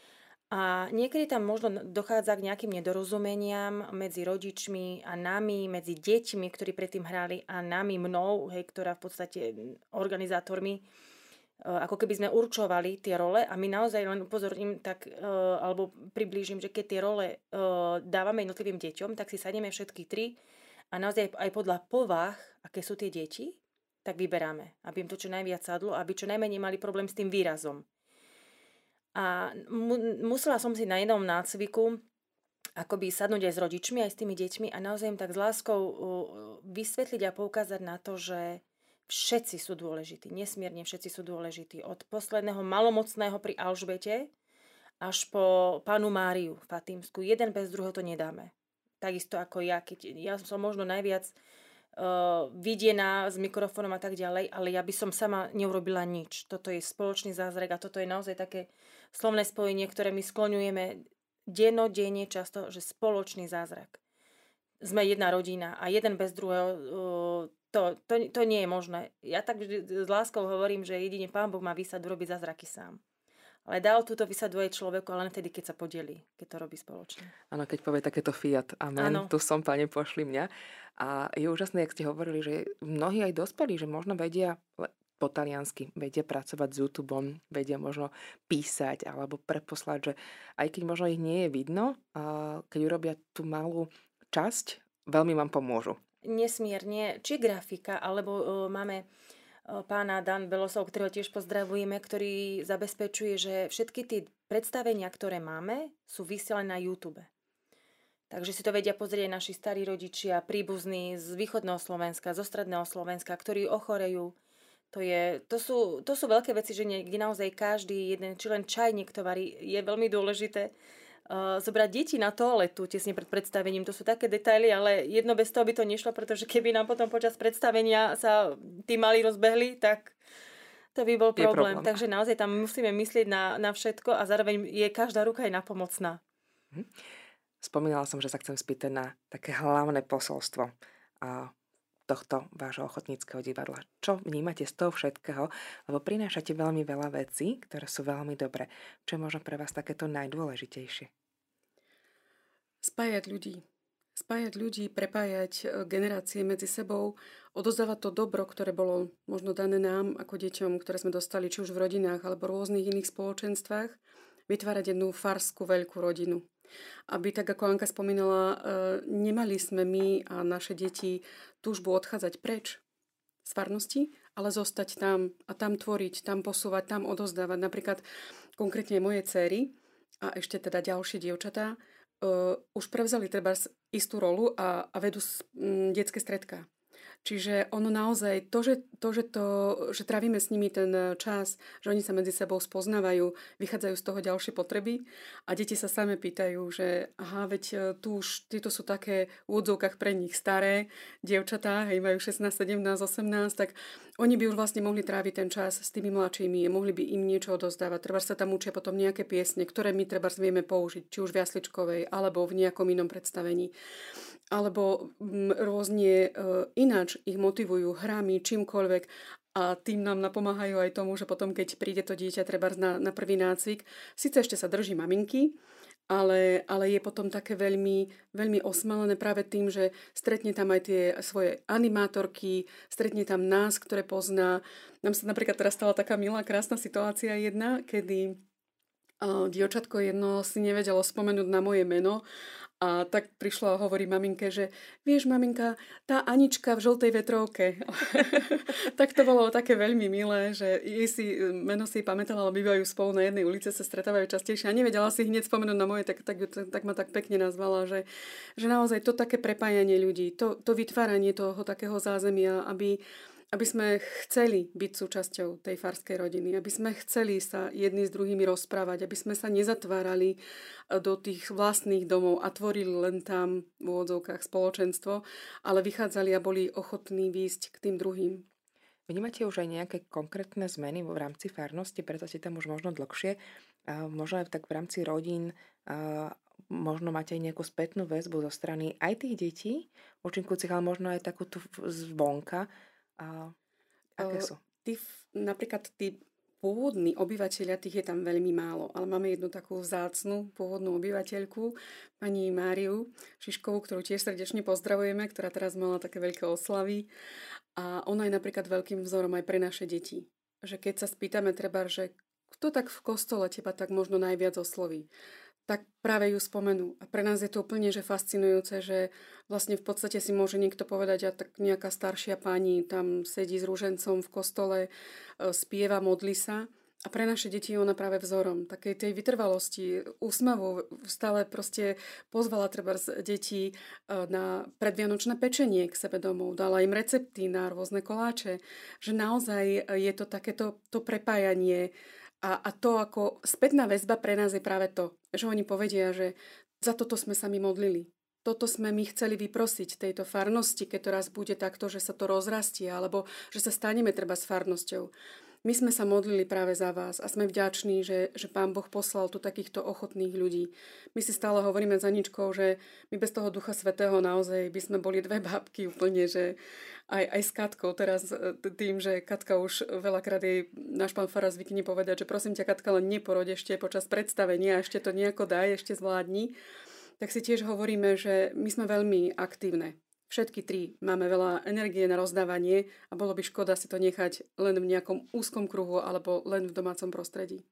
A niekedy tam možno dochádza k nejakým nedorozumeniam medzi rodičmi a nami, medzi deťmi, ktorí predtým hrali a nami, mnou, hej, ktorá v podstate organizátormi, e, ako keby sme určovali tie role a my naozaj len upozorním tak, e, alebo priblížim, že keď tie role e, dávame jednotlivým deťom, tak si sadneme všetky tri a naozaj aj podľa povah, aké sú tie deti, tak vyberáme, aby im to čo najviac sadlo, aby čo najmenej mali problém s tým výrazom. A mu, musela som si na jednom nácviku akoby sadnúť aj s rodičmi, aj s tými deťmi a naozaj im tak s láskou vysvetliť a poukázať na to, že všetci sú dôležití, nesmierne všetci sú dôležití. Od posledného malomocného pri Alžbete až po panu Máriu Fatímsku. Jeden bez druhého to nedáme. Takisto ako ja, keď ja som možno najviac uh, videná s mikrofónom a tak ďalej, ale ja by som sama neurobila nič. Toto je spoločný zázrak a toto je naozaj také slovné spojenie, ktoré my skloňujeme dennodenne často, že spoločný zázrak. Sme jedna rodina a jeden bez druhého, uh, to, to, to nie je možné. Ja tak s láskou hovorím, že jedine Pán Boh má vysadu robiť zázraky sám. Ale dal túto vysadu aj človeku, ale len vtedy, keď sa podeli, keď to robí spoločne. Áno, keď povie takéto fiat, amen, ano. tu som, pane, pošli mňa. A je úžasné, jak ste hovorili, že mnohí aj dospelí, že možno vedia po taliansky, vedia pracovať s YouTube, vedia možno písať alebo preposlať, že aj keď možno ich nie je vidno, keď urobia tú malú časť, veľmi vám pomôžu. Nesmierne, či grafika, alebo uh, máme pána Dan Belosov, ktorého tiež pozdravujeme, ktorý zabezpečuje, že všetky tie predstavenia, ktoré máme, sú vysielané na YouTube. Takže si to vedia pozrieť naši starí rodičia, príbuzní z východného Slovenska, zo stredného Slovenska, ktorí ochorejú. To, je, to, sú, to sú veľké veci, že niekde naozaj každý jeden, či len čaj niekto varí, je veľmi dôležité zobrať deti na toaletu tesne pred predstavením. To sú také detaily, ale jedno bez toho by to nešlo, pretože keby nám potom počas predstavenia sa tí mali rozbehli, tak to by bol problém. problém. Takže naozaj tam musíme myslieť na, na všetko a zároveň je každá ruka aj napomocná. Hm. Spomínala som, že sa chcem spýtať na také hlavné posolstvo a tohto vášho ochotníckého divadla. Čo vnímate z toho všetkého? Lebo prinášate veľmi veľa vecí, ktoré sú veľmi dobré. Čo je možno pre vás takéto najdôležitejšie? Spájať ľudí. Spájať ľudí, prepájať e, generácie medzi sebou, odozdávať to dobro, ktoré bolo možno dané nám ako deťom, ktoré sme dostali či už v rodinách alebo v rôznych iných spoločenstvách, vytvárať jednu farskú veľkú rodinu. Aby, tak ako Anka spomínala, e, nemali sme my a naše deti túžbu odchádzať preč z farnosti, ale zostať tam a tam tvoriť, tam posúvať, tam odozdávať. Napríklad konkrétne moje céry a ešte teda ďalšie dievčatá uh, už prevzali treba istú rolu a, a vedú um, detské stredka. Čiže ono naozaj, to, že, to, že, to, že trávime s nimi ten čas, že oni sa medzi sebou spoznávajú, vychádzajú z toho ďalšie potreby a deti sa same pýtajú, že aha, veď e, tu už títo sú také v úvodzovkách pre nich staré dievčatá, hej, majú 16, 17, 18, tak oni by už vlastne mohli tráviť ten čas s tými mladšími, mohli by im niečo odozdávať. Treba sa tam učia potom nejaké piesne, ktoré my treba vieme použiť, či už v jasličkovej, alebo v nejakom inom predstavení alebo mm, rôzne e, ináč ich motivujú hrami, čímkoľvek a tým nám napomáhajú aj tomu, že potom, keď príde to dieťa treba na, na prvý nácvik, síce ešte sa drží maminky, ale, ale je potom také veľmi, veľmi osmalené práve tým, že stretne tam aj tie svoje animátorky, stretne tam nás, ktoré pozná. Nám sa napríklad teraz stala taká milá, krásna situácia jedna, kedy uh, dievčatko jedno si nevedelo spomenúť na moje meno a tak prišla a hovorí maminke, že vieš maminka, tá Anička v žltej vetrovke. tak to bolo také veľmi milé, že jej si, meno si pamätala, ale bývajú spolu na jednej ulice, sa stretávajú častejšie a nevedela si hneď spomenúť na moje, tak, tak, tak, tak ma tak pekne nazvala, že, že naozaj to také prepájanie ľudí, to, to vytváranie toho takého zázemia, aby, aby sme chceli byť súčasťou tej farskej rodiny, aby sme chceli sa jedni s druhými rozprávať, aby sme sa nezatvárali e, do tých vlastných domov a tvorili len tam v úvodzovkách spoločenstvo, ale vychádzali a boli ochotní výjsť k tým druhým. Vnímate už aj nejaké konkrétne zmeny v rámci farnosti, preto ste tam už možno dlhšie, možno aj tak v rámci rodín, možno máte aj nejakú spätnú väzbu zo strany aj tých detí, účinkujúcich, ale možno aj takú tu zvonka, a aké sú? Tí, napríklad tí pôvodní obyvateľia, tých je tam veľmi málo, ale máme jednu takú vzácnu pôvodnú obyvateľku, pani Máriu Šiškovú, ktorú tiež srdečne pozdravujeme, ktorá teraz mala také veľké oslavy. A ona je napríklad veľkým vzorom aj pre naše deti. Že keď sa spýtame treba, že kto tak v kostole teba tak možno najviac osloví, tak práve ju spomenú. A pre nás je to úplne že fascinujúce, že vlastne v podstate si môže niekto povedať, a tak nejaká staršia pani tam sedí s rúžencom v kostole, e, spieva, modli sa. A pre naše deti je ona práve vzorom takej tej vytrvalosti, úsmavu. Stále proste pozvala treba z detí e, na predvianočné pečenie k sebe domov. Dala im recepty na rôzne koláče. Že naozaj je to takéto to prepájanie a, a to ako spätná väzba pre nás je práve to, že oni povedia, že za toto sme sa my modlili. Toto sme my chceli vyprosiť tejto farnosti, keď to raz bude takto, že sa to rozrastie, alebo že sa staneme treba s farnosťou. My sme sa modlili práve za vás a sme vďační, že, že Pán Boh poslal tu takýchto ochotných ľudí. My si stále hovoríme za ničkou, že my bez toho Ducha Svetého naozaj by sme boli dve bábky úplne, že aj, aj s Katkou teraz e, tým, že Katka už veľakrát jej náš pán Fara zvykne povedať, že prosím ťa Katka len neporod ešte počas predstavenia, ešte to nejako daj, ešte zvládni tak si tiež hovoríme, že my sme veľmi aktívne Všetky tri máme veľa energie na rozdávanie a bolo by škoda si to nechať len v nejakom úzkom kruhu alebo len v domácom prostredí.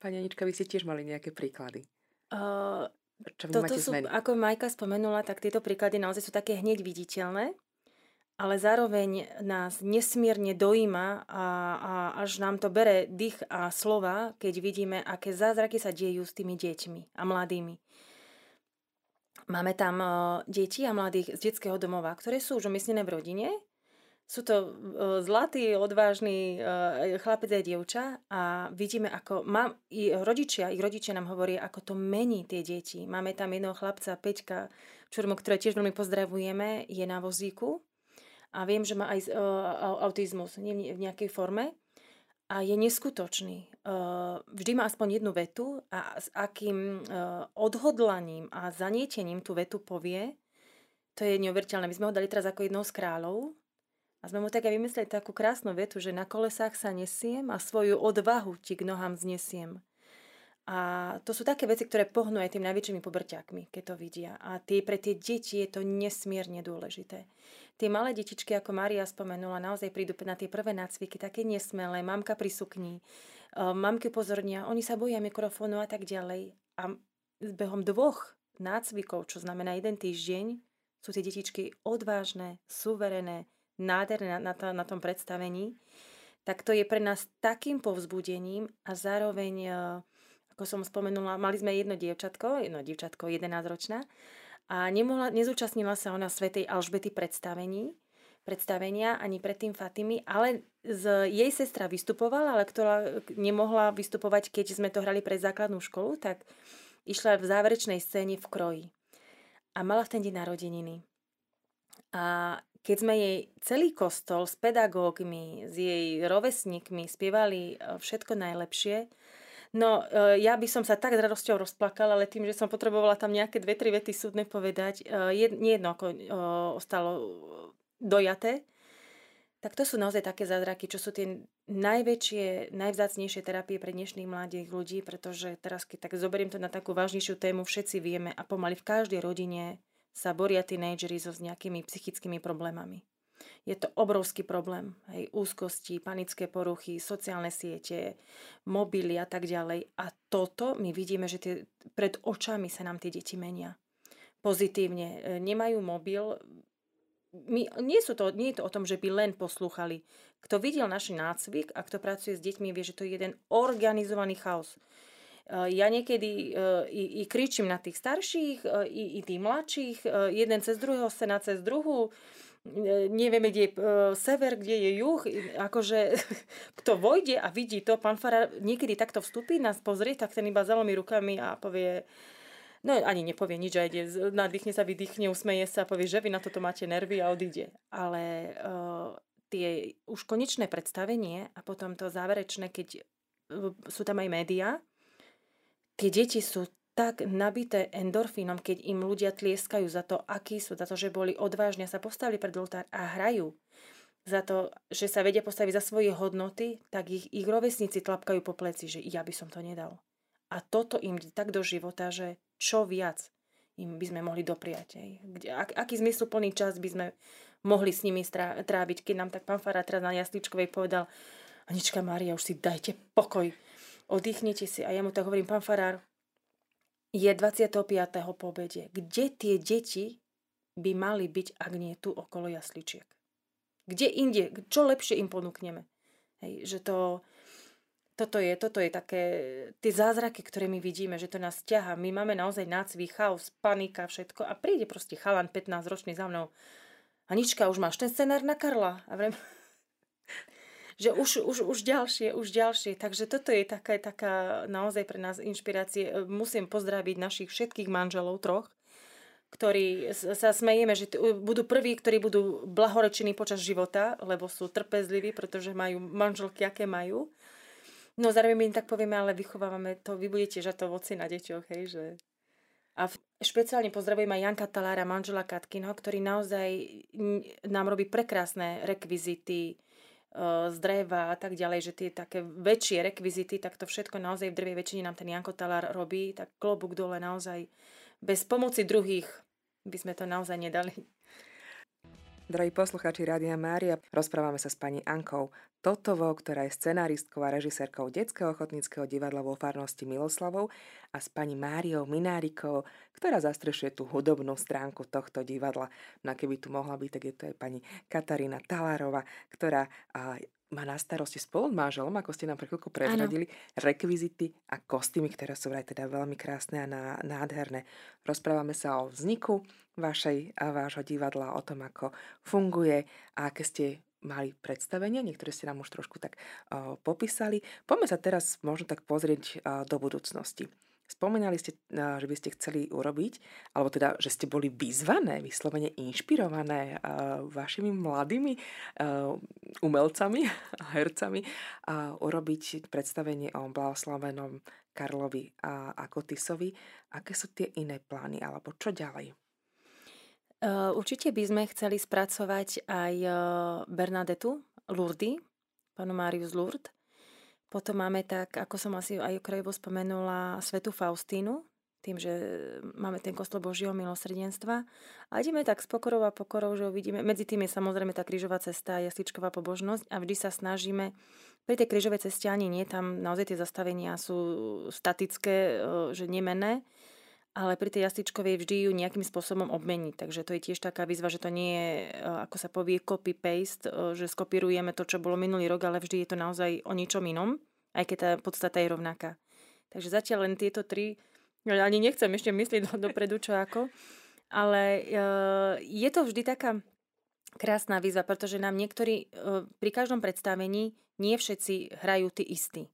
Pani Anička, vy ste tiež mali nejaké príklady. Uh, Čo toto sú, zmeny? ako Majka spomenula, tak tieto príklady naozaj sú také hneď viditeľné, ale zároveň nás nesmierne dojíma a, a až nám to bere dých a slova, keď vidíme, aké zázraky sa dejú s tými deťmi a mladými. Máme tam uh, deti a mladých z detského domova, ktoré sú už umiestnené v rodine. Sú to uh, zlatý, odvážny uh, chlapec a dievča a vidíme, ako mám, i rodičia, ich rodičia nám hovoria, ako to mení tie deti. Máme tam jedného chlapca, Peťka Čurmo, ktoré tiež veľmi pozdravujeme, je na vozíku a viem, že má aj autizmus v nejakej forme a je neskutočný. Vždy má aspoň jednu vetu a s akým odhodlaním a zanietením tú vetu povie, to je neuveriteľné. My sme ho dali teraz ako jednou z kráľov a sme mu tak aj vymysleli takú krásnu vetu, že na kolesách sa nesiem a svoju odvahu ti k nohám znesiem. A to sú také veci, ktoré pohnú aj tým najväčšími pobrťákmi, keď to vidia. A tie, pre tie deti je to nesmierne dôležité. Tie malé detičky, ako Maria spomenula, naozaj prídu na tie prvé nácviky, také nesmelé, mamka pri sukni, e, mamky pozornia, oni sa boja mikrofónu a tak ďalej. A behom dvoch nácvikov, čo znamená jeden týždeň, sú tie detičky odvážne, suverené, nádherné na, na, to, na tom predstavení, tak to je pre nás takým povzbudením a zároveň, e, ako som spomenula, mali sme jedno dievčatko, jedno dievčatko, 11 ročná, a nemohla, nezúčastnila sa ona Svetej Alžbety predstavení, predstavenia, ani predtým Fatimy, ale z jej sestra vystupovala, ale ktorá nemohla vystupovať, keď sme to hrali pre základnú školu, tak išla v záverečnej scéne v kroji. A mala v ten deň narodeniny. A keď sme jej celý kostol s pedagógmi, s jej rovesníkmi spievali e, všetko najlepšie, No, e, ja by som sa tak s radosťou rozplakala, ale tým, že som potrebovala tam nejaké dve, tri vety súdne povedať, e, nie jedno ako ostalo dojaté, tak to sú naozaj také zázraky, čo sú tie najväčšie, najvzácnejšie terapie pre dnešných mladých ľudí, pretože teraz, keď tak zoberiem to na takú vážnejšiu tému, všetci vieme a pomaly v každej rodine sa boria tínejdžeri so s nejakými psychickými problémami. Je to obrovský problém. Hej, úzkosti, panické poruchy, sociálne siete, mobily a tak ďalej. A toto my vidíme, že tie, pred očami sa nám tie deti menia. Pozitívne. E, nemajú mobil. My, nie, sú to, nie je to o tom, že by len poslúchali. Kto videl náš nácvik a kto pracuje s deťmi, vie, že to je jeden organizovaný chaos e, ja niekedy uh, i, i kričím na tých starších, i, i tých mladších, jeden cez druhého, scéna cez druhú nevieme, kde je e, sever, kde je juh, akože kto vojde a vidí to, pán Fara niekedy takto vstúpi, nás pozrie, tak ten iba zalomí rukami a povie, no ani nepovie nič, a ide, nadýchne sa, vydýchne, usmeje sa a povie, že vy na toto máte nervy a odíde. Ale uh, tie už konečné predstavenie a potom to záverečné, keď sú tam aj médiá, tie deti sú tak nabité endorfínom, keď im ľudia tlieskajú za to, akí sú, za to, že boli odvážne sa postavili pred oltár a hrajú, za to, že sa vedia postaviť za svoje hodnoty, tak ich, ich rovesníci tlapkajú po pleci, že ja by som to nedal. A toto im tak do života, že čo viac im by sme mohli dopriať. Kde, ak, aký zmysluplný čas by sme mohli s nimi tráviť, keď nám tak pán Fará teraz na Jasličkovej povedal, Anička Mária, už si dajte pokoj, oddychnite si. A ja mu tak hovorím, pán Farár, je 25. po. Kde tie deti by mali byť, ak nie tu okolo jasličiek? Kde inde? Čo lepšie im ponúkneme? Hej, že to, toto je, toto je také, tie zázraky, ktoré my vidíme, že to nás ťaha. My máme naozaj nácvik, chaos, panika, všetko a príde proste chalan 15 ročný za mnou. Anička, už máš ten scenár na Karla? A vrem, že už, už, už ďalšie, už ďalšie. Takže toto je taká, taká naozaj pre nás inšpirácie. Musím pozdraviť našich všetkých manželov troch, ktorí sa smejeme, že budú prví, ktorí budú blahorečení počas života, lebo sú trpezliví, pretože majú manželky, aké majú. No zároveň my im tak povieme, ale vychovávame to, vy budete žatovci na deťoch, hej, že... A špeciálne pozdravujem aj Janka Talára, manžela Katkinho, ktorý naozaj nám robí prekrásne rekvizity, z dreva a tak ďalej, že tie také väčšie rekvizity, tak to všetko naozaj v drvej väčšine nám ten Janko Talár robí, tak klobúk dole naozaj bez pomoci druhých by sme to naozaj nedali. Drahí poslucháči Rádia Mária, rozprávame sa s pani Ankou Totovou, ktorá je scenáristkou a režisérkou Detského ochotníckého divadla vo farnosti Miloslavov a s pani Máriou Minárikou, ktorá zastrešuje tú hudobnú stránku tohto divadla. No a keby tu mohla byť, tak je to aj pani Katarína Talárova, ktorá má na starosti spolu s manželom, ako ste nám pre chvíľku prezradili, rekvizity a kostýmy, ktoré sú aj teda veľmi krásne a nádherné. Rozprávame sa o vzniku vašej a vášho divadla, o tom, ako funguje a aké ste mali predstavenia, niektoré ste nám už trošku tak uh, popísali. Poďme sa teraz možno tak pozrieť uh, do budúcnosti. Spomínali ste, že by ste chceli urobiť, alebo teda, že ste boli vyzvané, vyslovene inšpirované vašimi mladými umelcami a hercami a urobiť predstavenie o blahoslavenom Karlovi a Kotisovi. Aké sú tie iné plány, alebo čo ďalej? Určite by sme chceli spracovať aj Bernadetu Lourdes, panu Máriu z Lourdes, potom máme tak, ako som asi aj okrajovo spomenula, Svetu Faustínu, tým, že máme ten kostol Božieho milosrdenstva. A ideme tak s pokorou a pokorou, že uvidíme. Medzi tým je samozrejme tá krížová cesta jasličková pobožnosť a vždy sa snažíme pri tej krížovej ceste ani nie, tam naozaj tie zastavenia sú statické, e, že nemené, ale pri tej jasličkovej vždy ju nejakým spôsobom obmeniť. Takže to je tiež taká výzva, že to nie je, e, ako sa povie, copy-paste, e, že skopírujeme to, čo bolo minulý rok, ale vždy je to naozaj o ničom inom aj keď tá podstata je rovnaká. Takže zatiaľ len tieto tri, ani nechcem ešte myslieť do, dopredu čo ako, ale uh, je to vždy taká krásna výzva, pretože nám niektorí e, pri každom predstavení nie všetci hrajú tí istí.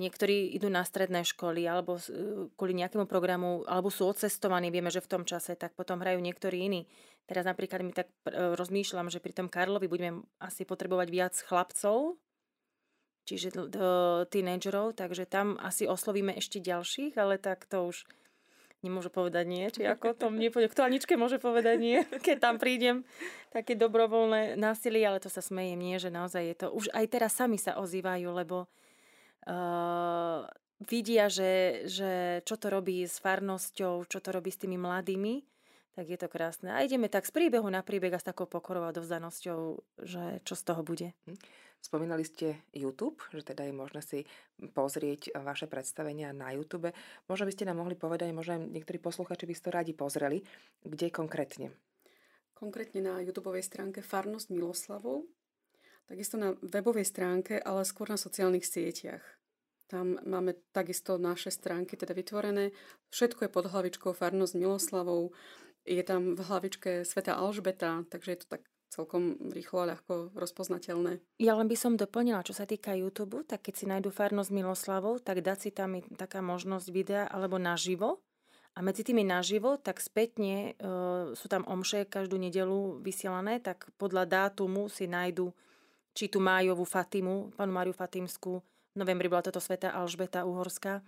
Niektorí idú na stredné školy alebo e, kvôli nejakému programu, alebo sú odcestovaní, vieme, že v tom čase, tak potom hrajú niektorí iní. Teraz napríklad mi tak e, rozmýšľam, že pri tom Karlovi budeme asi potrebovať viac chlapcov, čiže tínedžerov, takže tam asi oslovíme ešte ďalších, ale tak to už nemôžu povedať nie, či ako to mne povedať, kto Aničke môže povedať nie, keď tam prídem, také dobrovoľné násilie, ale to sa smejem, nie, že naozaj je to, už aj teraz sami sa ozývajú, lebo uh, vidia, že, že čo to robí s farnosťou, čo to robí s tými mladými, tak je to krásne. A ideme tak z príbehu na príbeh a s takou pokorou a dovzdanosťou, že čo z toho bude. Hm. Spomínali ste YouTube, že teda je možné si pozrieť vaše predstavenia na YouTube. Možno by ste nám mohli povedať, možno niektorí posluchači by ste to radi pozreli, kde konkrétne? Konkrétne na YouTube stránke Farnosť Miloslavov, takisto na webovej stránke, ale skôr na sociálnych sieťach. Tam máme takisto naše stránky teda vytvorené. Všetko je pod hlavičkou Farnosť Miloslavou. Je tam v hlavičke Sveta Alžbeta, takže je to tak celkom rýchlo a ľahko rozpoznateľné. Ja len by som doplnila, čo sa týka YouTube, tak keď si nájdu farnosť Miloslavov, tak dať si tam taká možnosť videa alebo naživo. A medzi tými naživo, tak spätne e, sú tam omše každú nedelu vysielané, tak podľa dátumu si nájdu či tú májovú Fatimu, panu Máriu Fatimskú, v novembri bola toto sveta Alžbeta Uhorská,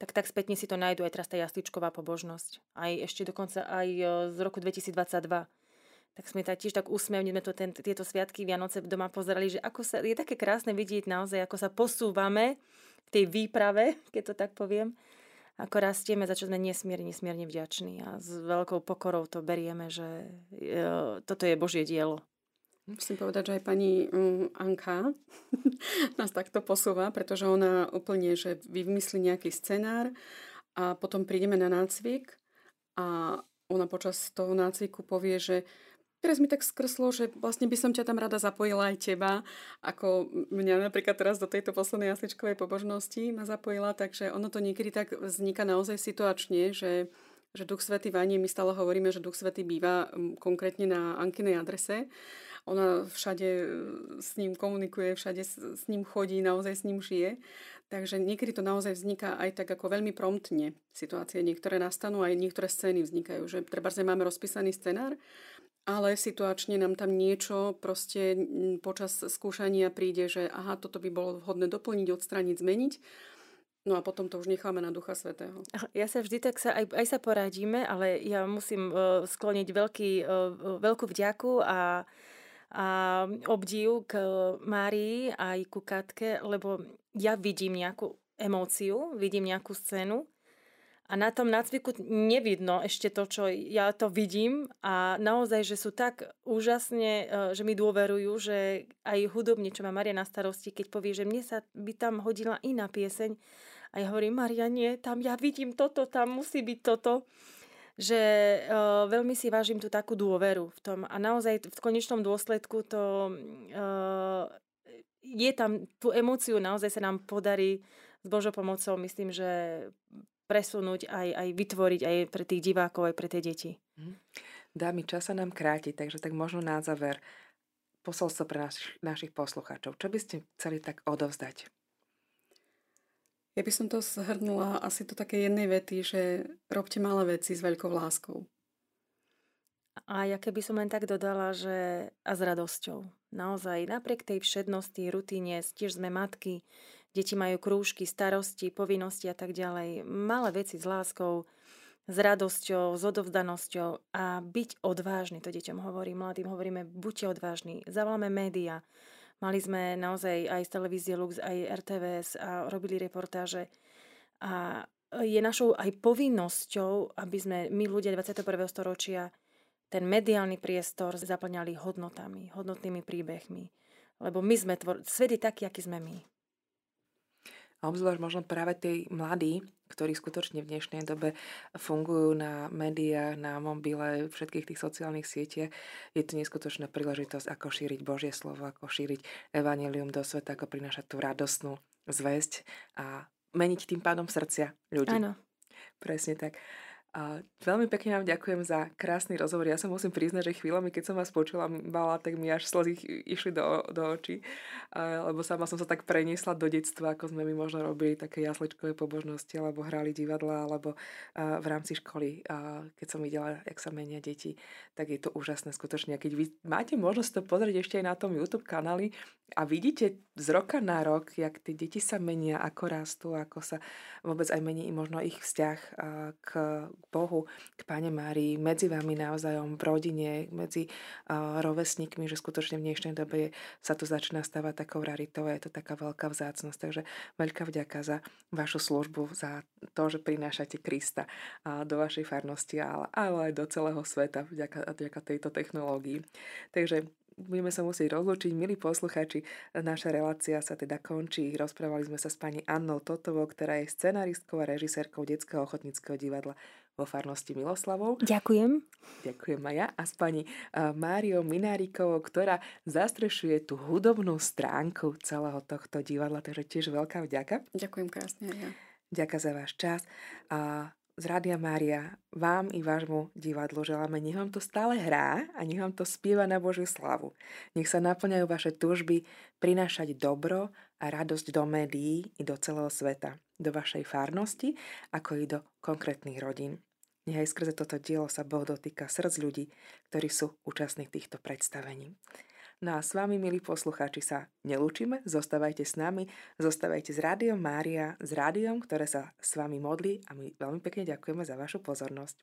tak tak spätne si to nájdu aj teraz tá jasličková pobožnosť. Aj ešte dokonca aj e, z roku 2022 tak sme tak tiež tak úsmevne sme to ten, tieto sviatky Vianoce doma pozerali, že ako sa, je také krásne vidieť naozaj, ako sa posúvame v tej výprave, keď to tak poviem, ako rastieme, za čo sme nesmierne, nesmierne vďační a s veľkou pokorou to berieme, že e, toto je Božie dielo. Musím povedať, že aj pani um, Anka nás takto posúva, pretože ona úplne, že vymyslí nejaký scenár a potom prídeme na nácvik a ona počas toho nácviku povie, že Teraz mi tak skrslo, že vlastne by som ťa tam rada zapojila aj teba, ako mňa napríklad teraz do tejto poslednej jasličkovej pobožnosti ma zapojila, takže ono to niekedy tak vzniká naozaj situačne, že, že Duch Svetý Vanie, my stále hovoríme, že Duch Svetý býva konkrétne na Ankinej adrese. Ona všade e, s ním komunikuje, všade s ním chodí, naozaj s ním žije. Takže niekedy to naozaj vzniká aj tak ako veľmi promptne. Situácie niektoré nastanú, aj niektoré scény vznikajú. Že treba, že máme rozpísaný scenár ale situačne nám tam niečo proste počas skúšania príde, že aha, toto by bolo vhodné doplniť, odstraniť, zmeniť. No a potom to už necháme na Ducha Svetého. Ja sa vždy tak sa, aj, aj sa poradíme, ale ja musím uh, skloniť veľký, uh, veľkú vďaku a, a obdiv k Márii aj ku Katke, lebo ja vidím nejakú emóciu, vidím nejakú scénu a na tom nácviku nevidno ešte to, čo ja to vidím. A naozaj, že sú tak úžasne, e, že mi dôverujú, že aj hudobne, čo má Maria na starosti, keď povie, že mne sa by tam hodila iná pieseň. A ja hovorím, Maria, nie, tam ja vidím toto, tam musí byť toto že uh, veľmi si vážim tú takú dôveru v tom a naozaj v konečnom dôsledku to uh, je tam, tú emóciu naozaj sa nám podarí s Božou pomocou, myslím, že presunúť, aj, aj vytvoriť aj pre tých divákov, aj pre tie deti. Mhm. Dámy, čas sa nám kráti, takže tak možno na záver posolstvo pre naš, našich poslucháčov. Čo by ste chceli tak odovzdať? Ja by som to zhrnula asi do také jednej vety, že robte malé veci s veľkou láskou. A ja keby som len tak dodala, že a s radosťou. Naozaj, napriek tej všednosti, rutine, tiež sme matky, Deti majú krúžky, starosti, povinnosti a tak ďalej. Malé veci s láskou, s radosťou, s odovzdanosťou a byť odvážny, to deťom hovorím, mladým hovoríme, buďte odvážni, zavoláme média. Mali sme naozaj aj z televízie Lux, aj RTVS a robili reportáže. A je našou aj povinnosťou, aby sme my ľudia 21. storočia ten mediálny priestor zaplňali hodnotami, hodnotnými príbehmi. Lebo my sme tvor... svet je taký, aký sme my. A obzvlášť možno práve tí mladí, ktorí skutočne v dnešnej dobe fungujú na médiách, na mobile, všetkých tých sociálnych sieťach, je to neskutočná príležitosť, ako šíriť Božie slovo, ako šíriť evanelium do sveta, ako prinášať tú radosnú zväzť a meniť tým pádom srdcia ľudí. Áno. Presne tak. A veľmi pekne vám ďakujem za krásny rozhovor. Ja sa musím priznať, že chvíľami, keď som vás počula, bala, tak mi až slzy išli do, do očí, a, lebo sama som sa tak preniesla do detstva, ako sme my možno robili také jasličkové pobožnosti, alebo hrali divadla, alebo a, v rámci školy, a, keď som videla, jak sa menia deti, tak je to úžasné skutočne. A keď vy máte možnosť to pozrieť ešte aj na tom YouTube kanáli a vidíte z roka na rok, jak tie deti sa menia, ako rastú, ako sa vôbec aj mení možno ich vzťah k Bohu, k Pane Márii, medzi vami navzájom, v rodine, medzi uh, rovesníkmi, že skutočne v dnešnej dobe sa to začína stávať takou raritou a je to taká veľká vzácnosť. Takže veľká vďaka za vašu službu, za to, že prinášate Krista uh, do vašej farnosti, ale, ale aj do celého sveta vďaka, vďaka tejto technológii. Takže budeme sa musieť rozlučiť. Milí posluchači, naša relácia sa teda končí. Rozprávali sme sa s pani Annou Totovou, ktorá je scenaristkou a režisérkou Detského ochotníckého divadla vo farnosti Miloslavov. Ďakujem. Ďakujem aj ja. A s pani Máriou Minárikovou, ktorá zastrešuje tú hudobnú stránku celého tohto divadla. Takže tiež veľká vďaka. Ďakujem krásne aj ja. Ďakujem za váš čas. A z Rádia Mária vám i vášmu divadlu želáme, nech vám to stále hrá a nech vám to spieva na Božiu slavu. Nech sa naplňajú vaše túžby prinášať dobro a radosť do médií i do celého sveta, do vašej farnosti, ako i do konkrétnych rodín. Nech skrze toto dielo sa Boh dotýka srdc ľudí, ktorí sú účastní týchto predstavení. No a s vami, milí poslucháči, sa nelúčime, zostávajte s nami, zostávajte s Rádiom Mária, s rádiom, ktoré sa s vami modlí a my veľmi pekne ďakujeme za vašu pozornosť.